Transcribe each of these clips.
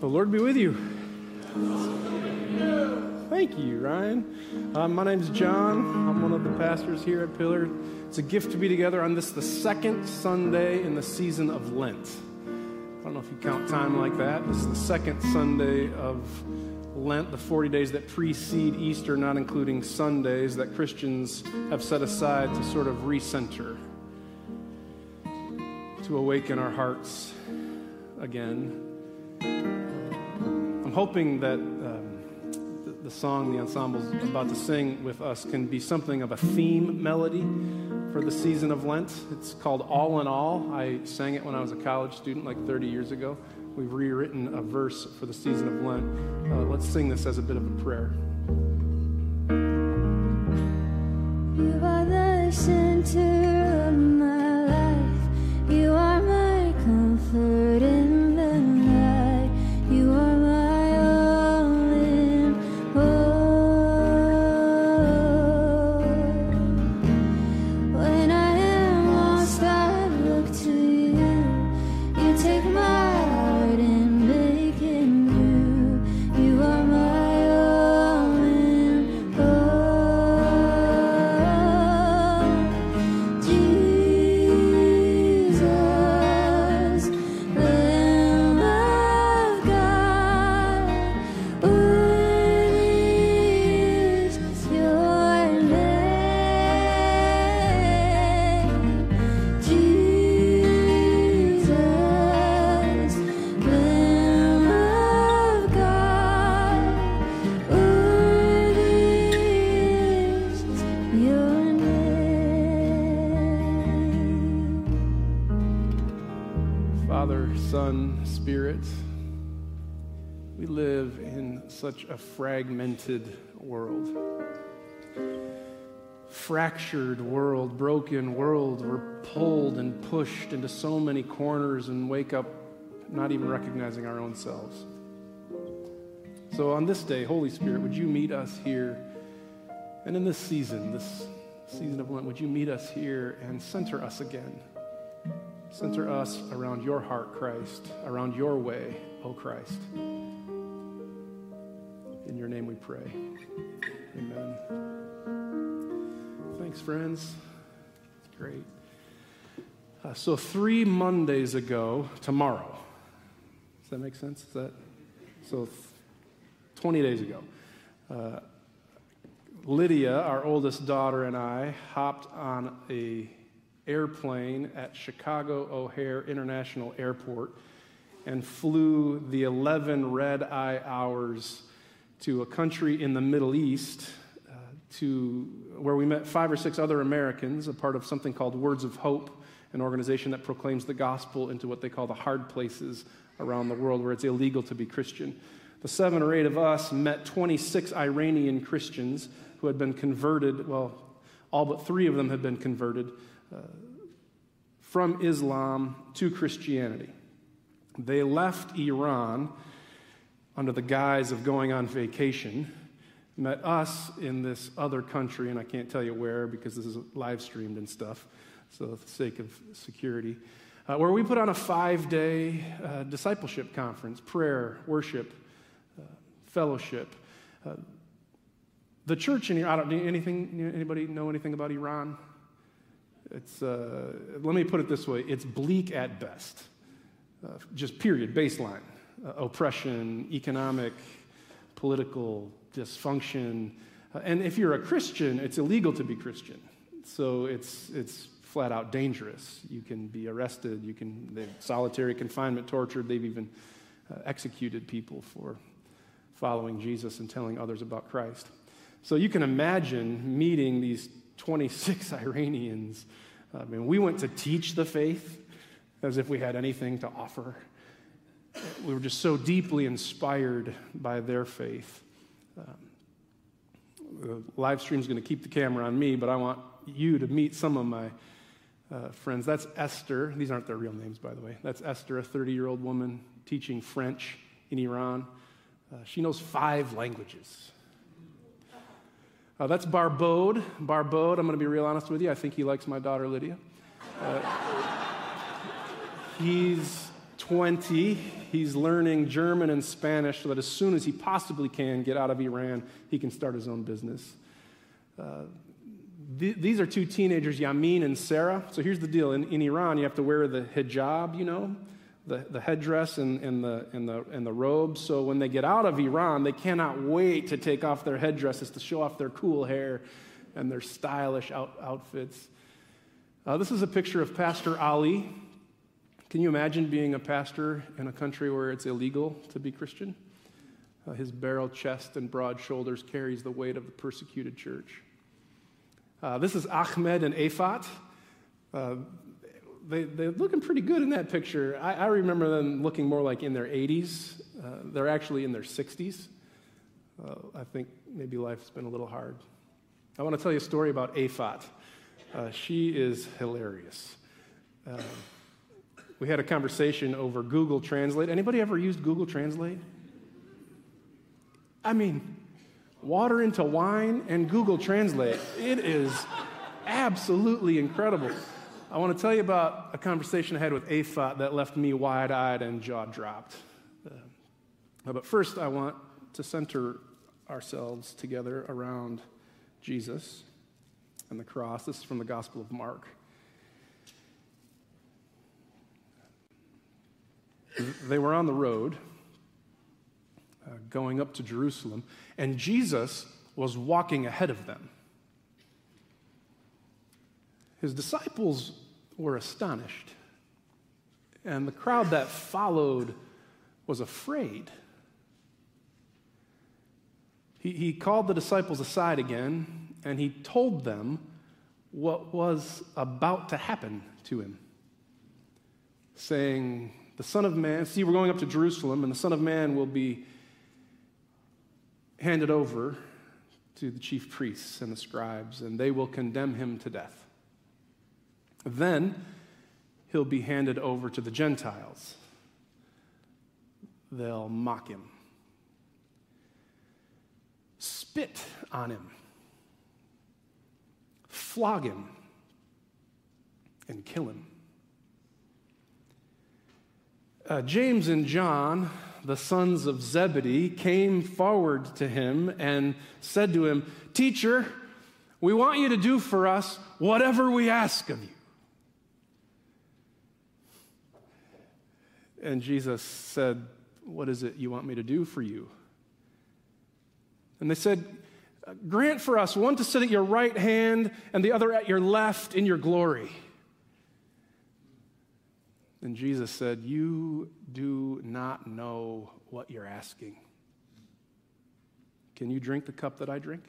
The Lord be with you. Thank you, Ryan. Uh, my name is Jon. I'm one of the pastors here at Pillar. It's a gift to be together on this, the second Sunday in the season of Lent. I don't know if you count time like that. This is the second Sunday of Lent, the 40 days that precede Easter, not including Sundays, that Christians have set aside to sort of recenter, to awaken our hearts again. I'm hoping that um, the, the song the ensemble's about to sing with us can be something of a theme melody for the season of Lent. It's called All in All. I sang it when I was a college student like 30 years ago. We've rewritten a verse for the season of Lent. Uh, let's sing this as a bit of a prayer. You are the center Son, Spirit, we live in such a fragmented world. Fractured world, broken world. We're pulled and pushed into so many corners and wake up not even recognizing our own selves. So on this day, Holy Spirit, would you meet us here? And in this season, this season of Lent, would you meet us here and center us again? Center us around your heart, Christ, around your way, O Christ. In your name we pray. Amen. Thanks, friends. It's great. Uh, so, three Mondays ago, tomorrow, does that make sense? Is that so? th- 20 days ago, uh, Lydia, our oldest daughter, and I hopped on a airplane at Chicago O'Hare International Airport and flew the 11 red eye hours to a country in the Middle East uh, to where we met five or six other Americans, a part of something called Words of Hope, an organization that proclaims the gospel into what they call the hard places around the world where it's illegal to be Christian. The seven or eight of us met 26 Iranian Christians who had been converted. Well, all but three of them had been converted uh, from Islam to Christianity. They left Iran under the guise of going on vacation, met us in this other country, and I can't tell you where because this is live streamed and stuff, so for the sake of security, uh, where we put on a five day uh, discipleship conference prayer, worship, uh, fellowship. Uh, the church in Iran, I don't, anything, anybody know anything about Iran? It's, uh, let me put it this way it's bleak at best. Uh, just period, baseline. Uh, oppression, economic, political dysfunction. Uh, and if you're a Christian, it's illegal to be Christian. So it's, it's flat out dangerous. You can be arrested, you can, they've solitary confinement, tortured, they've even uh, executed people for following Jesus and telling others about Christ. So you can imagine meeting these 26 Iranians. I mean, we went to teach the faith as if we had anything to offer. We were just so deeply inspired by their faith. Um, the live stream is going to keep the camera on me, but I want you to meet some of my uh, friends. That's Esther. These aren't their real names, by the way. That's Esther, a 30 year old woman teaching French in Iran. Uh, she knows five languages. Uh, that's Barbode. Barbode, I'm going to be real honest with you. I think he likes my daughter Lydia. Uh, He's 20. He's learning German and Spanish so that as soon as he possibly can get out of Iran, he can start his own business. Uh, th- these are two teenagers, Yamin and Sarah. So here's the deal in, in Iran, you have to wear the hijab, you know, the, the headdress and, and, the, and, the, and the robe. So when they get out of Iran, they cannot wait to take off their headdresses to show off their cool hair and their stylish out, outfits. Uh, this is a picture of Pastor Ali. Can you imagine being a pastor in a country where it's illegal to be Christian? Uh, his barrel chest and broad shoulders carries the weight of the persecuted church. Uh, this is Ahmed and Afat. They, they're looking pretty good in that picture. I, I, remember them looking more like in their 80s. Uh, they're actually in their 60s. Uh, I think maybe life's been a little hard. I want to tell you a story about Afat. Uh, she is hilarious. Uh, we had a conversation over Google Translate. Anybody ever used Google Translate? I mean, water into wine and Google Translate. It is absolutely incredible. I want to tell you about a conversation I had with Afat that left me wide eyed and jaw dropped. Uh, but first, I want to center ourselves together around Jesus and the cross. This is from the Gospel of Mark. They were on the road uh, going up to Jerusalem, and Jesus was walking ahead of them. His disciples were astonished, and the crowd that followed was afraid. He, he called the disciples aside again and he told them what was about to happen to him, saying, The Son of Man, see, we're going up to Jerusalem, and the Son of Man will be handed over to the chief priests and the scribes, and they will condemn him to death. Then he'll be handed over to the Gentiles. They'll mock him, spit on him flog him, and kill him. Uh, James and John, the sons of Zebedee, came forward to him and said to him, Teacher, we want you to do for us whatever we ask of you. And Jesus said, What is it you want me to do for you? And they said, Grant for us one to sit at your right hand and the other at your left in your glory. And Jesus said, You do not know what you're asking. Can you drink the cup that I drink?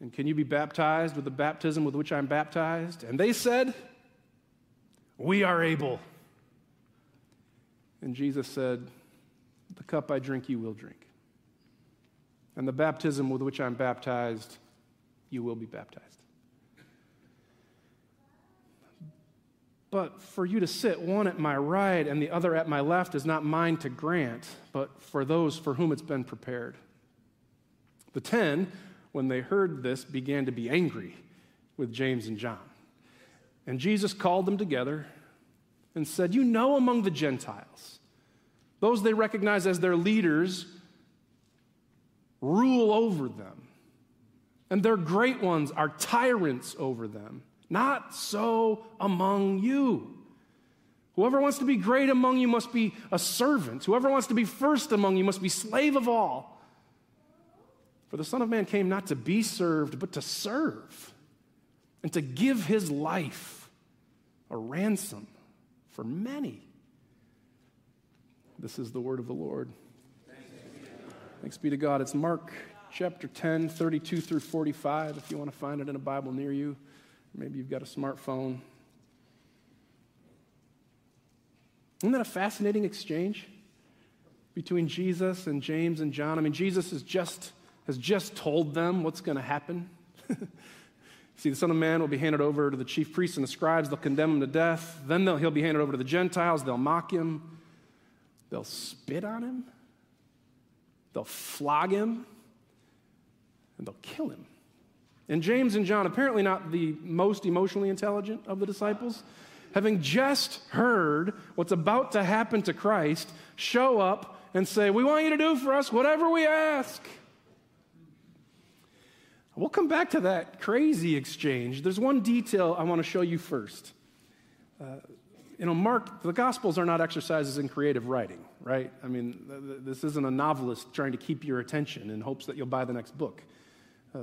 And can you be baptized with the baptism with which I'm baptized? And they said, We are able. And Jesus said, The cup I drink, you will drink. And the baptism with which I'm baptized, you will be baptized. But for you to sit one at my right and the other at my left is not mine to grant, but for those for whom it's been prepared. The ten, when they heard this, began to be angry with James and John. And Jesus called them together and said, You know, among the Gentiles, those they recognize as their leaders rule over them. And their great ones are tyrants over them. Not so among you. Whoever wants to be great among you must be a servant. Whoever wants to be first among you must be slave of all. For the Son of Man came not to be served, but to serve, and to give his life a ransom for many. This is the word of the Lord. Thanks be to God. It's Mark chapter 10, 32 through 45, if you want to find it in a Bible near you. Maybe you've got a smartphone. Isn't that a fascinating exchange between Jesus and James and John? I mean, Jesus has just, has just told them what's going to happen. See, the Son of Man will be handed over to the chief priests and the scribes. They'll condemn him to death. Then he'll be handed over to the Gentiles. They'll mock him. They'll spit on him. They'll flog him and they'll kill him. And James and John, apparently not the most emotionally intelligent of the disciples, having just heard what's about to happen to Christ, show up and say, We want you to do for us whatever we ask. We'll come back to that crazy exchange. There's one detail I want to show you first. Uh, you know, Mark, the Gospels are not exercises in creative writing, right? I mean, th- th- this isn't a novelist trying to keep your attention in hopes that you'll buy the next book. Uh,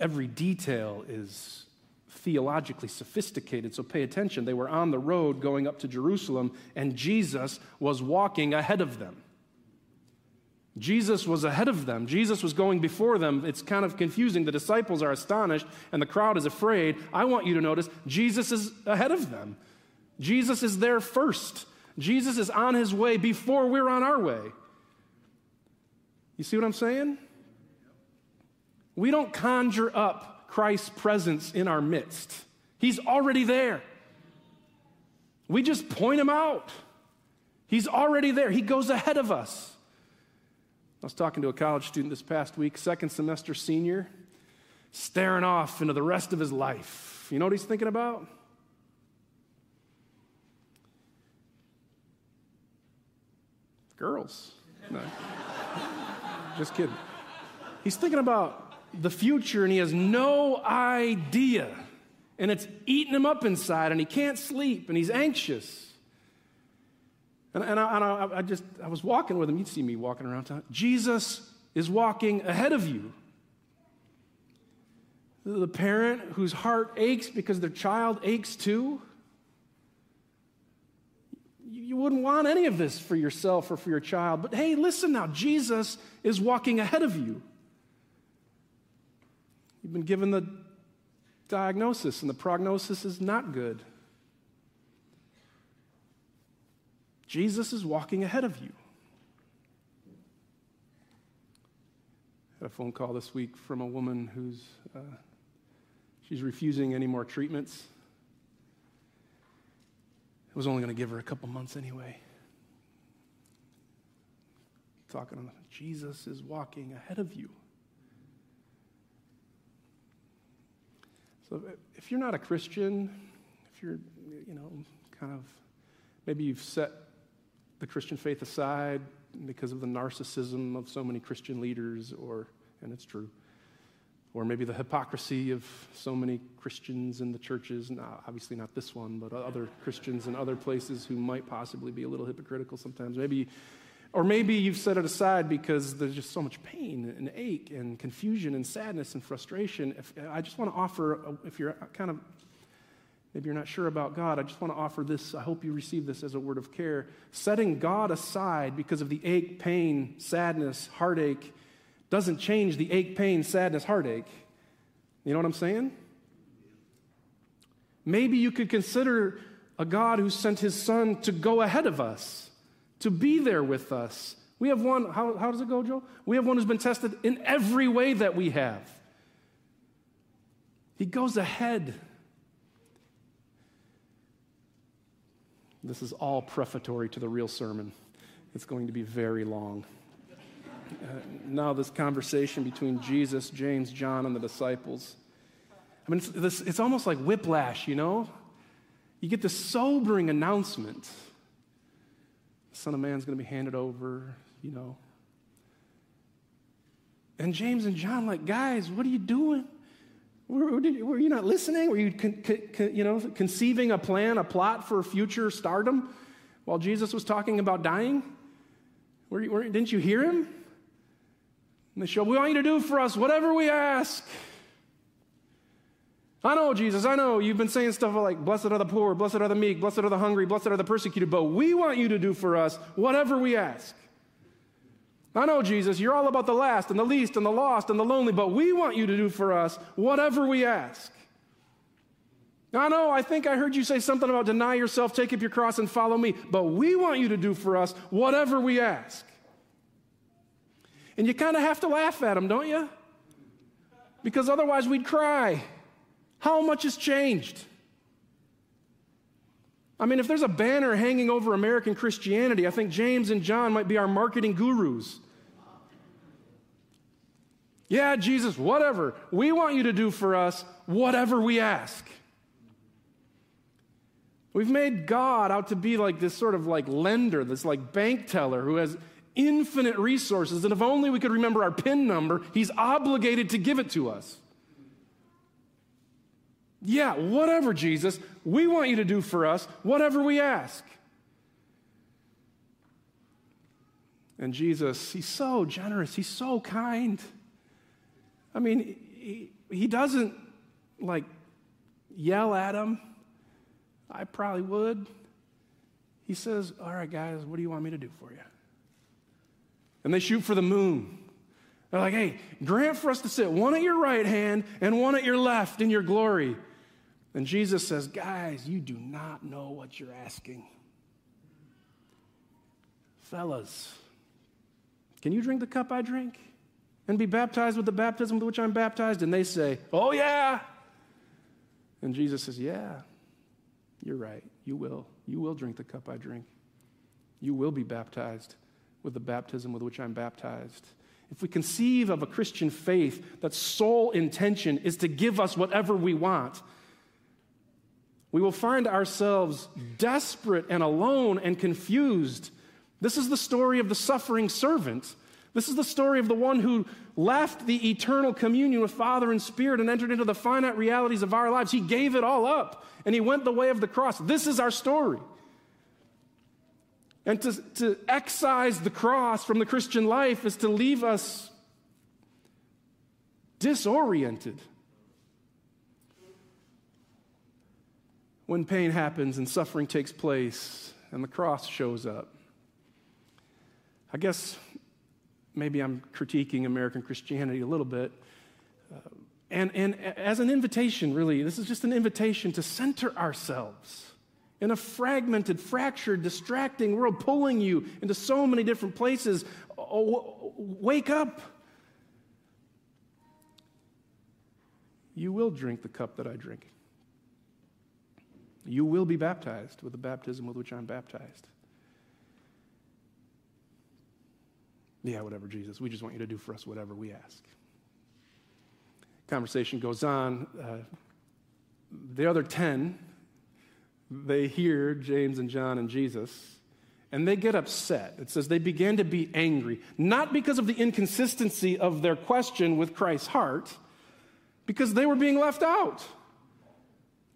every detail is theologically sophisticated, so pay attention. They were on the road going up to Jerusalem, and Jesus was walking ahead of them. Jesus was ahead of them. Jesus was going before them. It's kind of confusing. The disciples are astonished and the crowd is afraid. I want you to notice Jesus is ahead of them. Jesus is there first. Jesus is on his way before we're on our way. You see what I'm saying? We don't conjure up Christ's presence in our midst, He's already there. We just point Him out. He's already there, He goes ahead of us. I was talking to a college student this past week, second semester senior, staring off into the rest of his life. You know what he's thinking about? Girls. No. Just kidding. He's thinking about the future and he has no idea. And it's eating him up inside and he can't sleep and he's anxious. And, and, I, and I, I, just, I was walking with him. You'd see me walking around town. Jesus is walking ahead of you. The parent whose heart aches because their child aches too. You wouldn't want any of this for yourself or for your child. But hey, listen now, Jesus is walking ahead of you. You've been given the diagnosis, and the prognosis is not good. Jesus is walking ahead of you. I had a phone call this week from a woman who's uh, she's refusing any more treatments. It was only going to give her a couple months anyway. Talking on Jesus is walking ahead of you. So if you're not a Christian, if you're, you know, kind of, maybe you've set the Christian faith aside because of the narcissism of so many Christian leaders, or, and it's true, or maybe the hypocrisy of so many Christians in the churches, not, obviously not this one, but other Christians in other places who might possibly be a little hypocritical sometimes. Maybe, or maybe you've set it aside because there's just so much pain and ache and confusion and sadness and frustration. If, I just want to offer, if you're kind of Maybe you're not sure about God. I just want to offer this. I hope you receive this as a word of care. Setting God aside because of the ache, pain, sadness, heartache doesn't change the ache, pain, sadness, heartache. You know what I'm saying? Maybe you could consider a God who sent his son to go ahead of us, to be there with us. We have one, how, how does it go, Joe? We have one who's been tested in every way that we have. He goes ahead. This is all prefatory to the real sermon. It's going to be very long. Uh, now, this conversation between Jesus, James, John, and the disciples. I mean, it's, this, it's almost like whiplash, you know? You get this sobering announcement the Son of Man's going to be handed over, you know. And James and John, like, guys, what are you doing? Were, were, you not listening? Were you, con, con, you know, conceiving a plan, a plot for future stardom while Jesus was talking about dying? Were, were, didn't you hear him? And they show, we want you to do for us whatever we ask. I know, Jesus, I know you've been saying stuff like, blessed are the poor, blessed are the meek, blessed are the hungry, blessed are the persecuted, but we want you to do for us whatever we ask. I know, Jesus, you're all about the last and the least and the lost and the lonely, but we want you to do for us whatever we ask. I know, I think I heard you say something about deny yourself, take up your cross, and follow me, but we want you to do for us whatever we ask. And you kind of have to laugh at them, don't you? Because otherwise we'd cry. How much has changed? I mean, if there's a banner hanging over American Christianity, I think James and John might be our marketing gurus. Yeah, Jesus, whatever. We want you to do for us whatever we ask. We've made God out to be like this sort of like lender, this like bank teller who has infinite resources. And if only we could remember our PIN number, he's obligated to give it to us. Yeah, whatever, Jesus. We want you to do for us whatever we ask. And Jesus, he's so generous, he's so kind. I mean, he, he doesn't like yell at him. I probably would. He says, All right, guys, what do you want me to do for you? And they shoot for the moon. They're like, Hey, grant for us to sit one at your right hand and one at your left in your glory. And Jesus says, Guys, you do not know what you're asking. Fellas, can you drink the cup I drink and be baptized with the baptism with which I'm baptized? And they say, Oh, yeah. And Jesus says, Yeah, you're right. You will. You will drink the cup I drink. You will be baptized with the baptism with which I'm baptized. If we conceive of a Christian faith that sole intention is to give us whatever we want, we will find ourselves desperate and alone and confused this is the story of the suffering servant. This is the story of the one who left the eternal communion with Father and Spirit and entered into the finite realities of our lives. He gave it all up and he went the way of the cross. This is our story. And to, to excise the cross from the Christian life is to leave us disoriented. When pain happens and suffering takes place and the cross shows up, I guess maybe I'm critiquing American Christianity a little bit. Uh, and, and as an invitation, really, this is just an invitation to center ourselves in a fragmented, fractured, distracting world, pulling you into so many different places. Oh, wake up. You will drink the cup that I drink. You will be baptized with the baptism with which I'm baptized. Yeah, whatever, Jesus. We just want you to do for us whatever we ask. Conversation goes on. Uh, the other 10, they hear James and John and Jesus, and they get upset. It says they began to be angry, not because of the inconsistency of their question with Christ's heart, because they were being left out.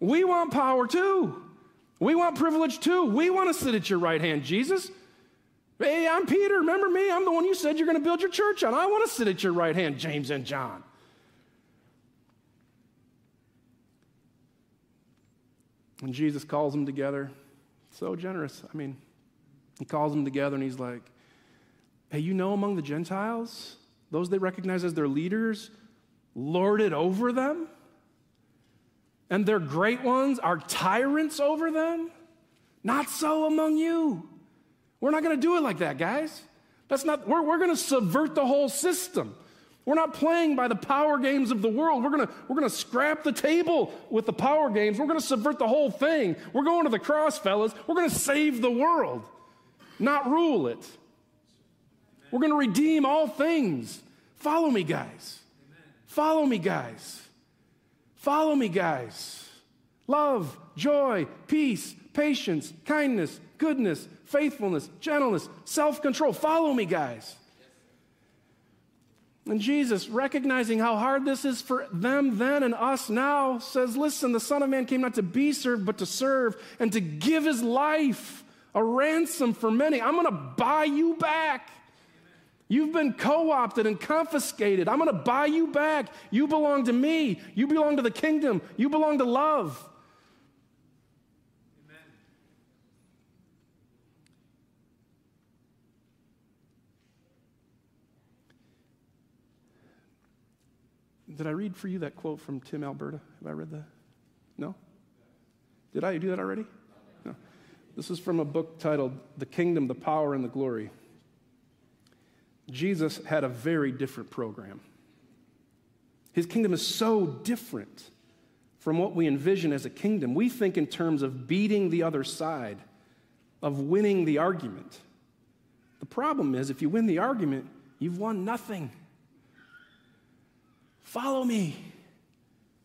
We want power too. We want privilege too. We want to sit at your right hand, Jesus. Hey, I'm Peter. Remember me? I'm the one you said you're going to build your church on. I want to sit at your right hand, James and John. And Jesus calls them together. So generous. I mean, he calls them together and he's like, Hey, you know, among the Gentiles, those they recognize as their leaders lord it over them, and their great ones are tyrants over them. Not so among you. We're not going to do it like that, guys. That's not, we're, we're going to subvert the whole system. We're not playing by the power games of the world. We're going we're to scrap the table with the power games. We're going to subvert the whole thing. We're going to the cross, fellas. We're going to save the world, not rule it. We're going to redeem all things. Follow me, guys. Follow me, guys. Follow me, guys. Love, joy, peace, patience, kindness, goodness, faithfulness, gentleness, self control. Follow me, guys. And Jesus, recognizing how hard this is for them then and us now, says, Listen, the Son of Man came not to be served, but to serve and to give his life a ransom for many. I'm going to buy you back. You've been co opted and confiscated. I'm going to buy you back. You belong to me. You belong to the kingdom. You belong to love. Did I read for you that quote from Tim Alberta? Have I read that? No? Did I do that already? No. This is from a book titled The Kingdom, the Power, and the Glory. Jesus had a very different program. His kingdom is so different from what we envision as a kingdom. We think in terms of beating the other side, of winning the argument. The problem is, if you win the argument, you've won nothing. Follow me.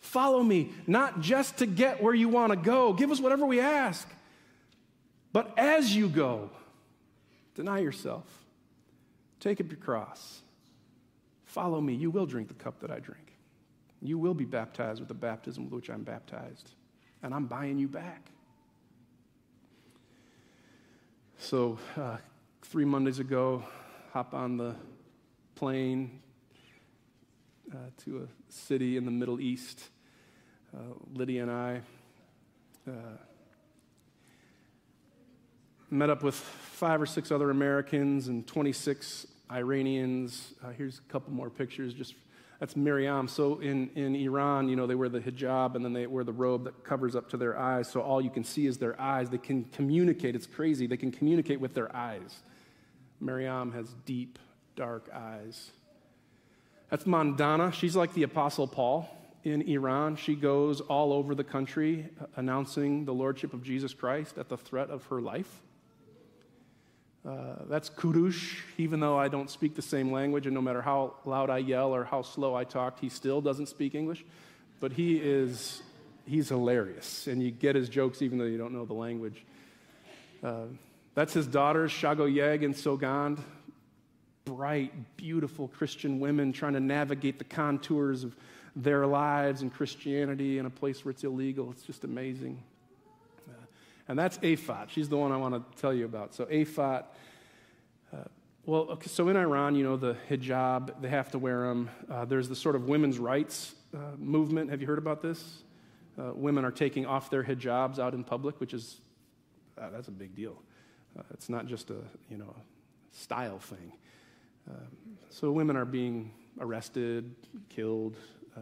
Follow me, not just to get where you want to go. Give us whatever we ask. But as you go, deny yourself, take up your cross, follow me. You will drink the cup that I drink. You will be baptized with the baptism with which I'm baptized, and I'm buying you back. So, uh, three Mondays ago, hop on the plane uh, to a city in the Middle East. Uh, Lydia and I uh, met up with five or six other Americans and 26 Iranians. Uh, here's a couple more pictures. Just that's Miriam. So in, in Iran, you know, they wear the hijab and then they wear the robe that covers up to their eyes. So all you can see is their eyes. They can communicate. It's crazy. They can communicate with their eyes. Miriam has deep, dark eyes. That's Mandana. She's like the Apostle Paul in Iran. She goes all over the country uh, announcing the Lordship of Jesus Christ at the threat of her life. Uh, that's Kurush, even though I don't speak the same language, and no matter how loud I yell or how slow I talk, he still doesn't speak English. But he is, he's hilarious, and you get his jokes even though you don't know the language. Uh, that's his daughters, Shagoyeg and Sogand bright, beautiful Christian women trying to navigate the contours of their lives and Christianity in a place where it's illegal. It's just amazing. Uh, and that's Afat. She's the one I want to tell you about. So, Afat, uh, well, okay, so in Iran, you know, the hijab, they have to wear them. Uh, there's the sort of women's rights uh, movement. Have you heard about this? Women are taking off their hijabs out in public, which is, that's a big deal. it's not just a, you know, style thing. Um, so women are being arrested, killed. Uh,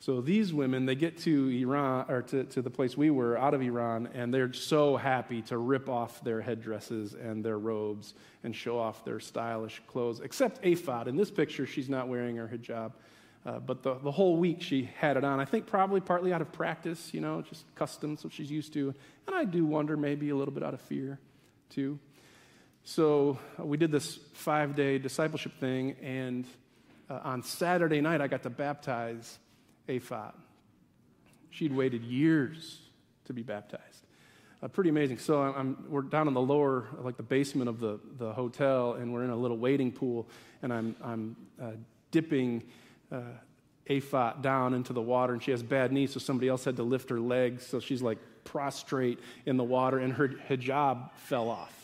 so these women, they get to Iran, or to, to the place we were, out of Iran, and they're so happy to rip off their headdresses and their robes and show off their stylish clothes. Except Afat. In this picture, she's not wearing her hijab. Uh, but the, the whole week she had it on. I think probably partly out of practice, you know, just custom, so she's used to. And I do wonder maybe a little bit out of fear, too. So uh, we did this five day discipleship thing, and uh, on Saturday night, I got to baptize Afat. She'd waited years to be baptized. Uh, pretty amazing. So I'm, we're down in the lower, like the basement of the, the hotel, and we're in a little wading pool, and I'm, I'm uh, dipping uh, down into the water, and she has bad knees, so somebody else had to lift her legs, so she's like prostrate in the water, and her hijab fell off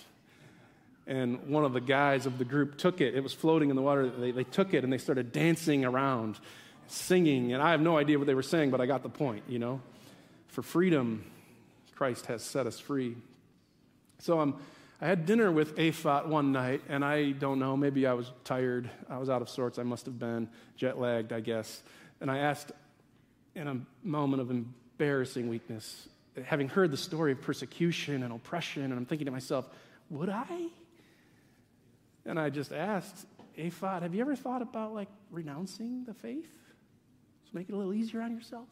and one of the guys of the group took it. It was floating in the water. They, they took it and they started dancing around, singing. And I have no idea what they were saying, but I got the point, you know. For freedom, Christ has set us free. So um, I had dinner with Afat one night, and I don't know, maybe I was tired. I was out of sorts. I must have been jet lagged, I guess. And I asked in a moment of embarrassing weakness, having heard the story of persecution and oppression, and I'm thinking to myself, would I? And I just asked, Afat, have you ever thought about like renouncing the faith? Just make it a little easier on yourself?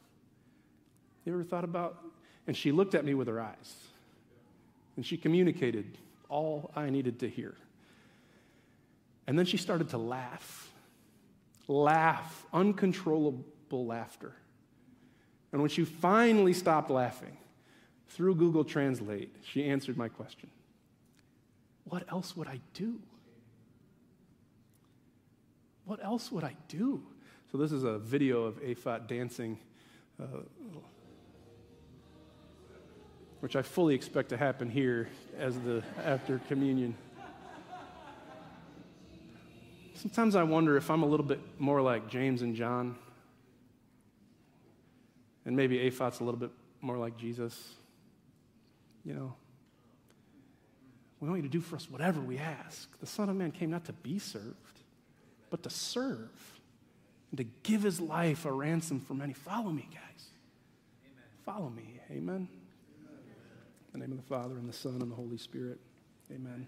You ever thought about? And she looked at me with her eyes. And she communicated all I needed to hear. And then she started to laugh. Laugh, uncontrollable laughter. And when she finally stopped laughing, through Google Translate, she answered my question What else would I do? What else would I do? So, this is a video of Afat dancing, uh, which I fully expect to happen here as the after communion. Sometimes I wonder if I'm a little bit more like James and John, and maybe Afat's a little bit more like Jesus. You know, we want you to do for us whatever we ask. The Son of Man came not to be served, but to serve and to give his life a ransom for many. Follow me, guys. Amen. Follow me. Amen. Amen. In the name of the Father, and the Son, and the Holy Spirit. Amen.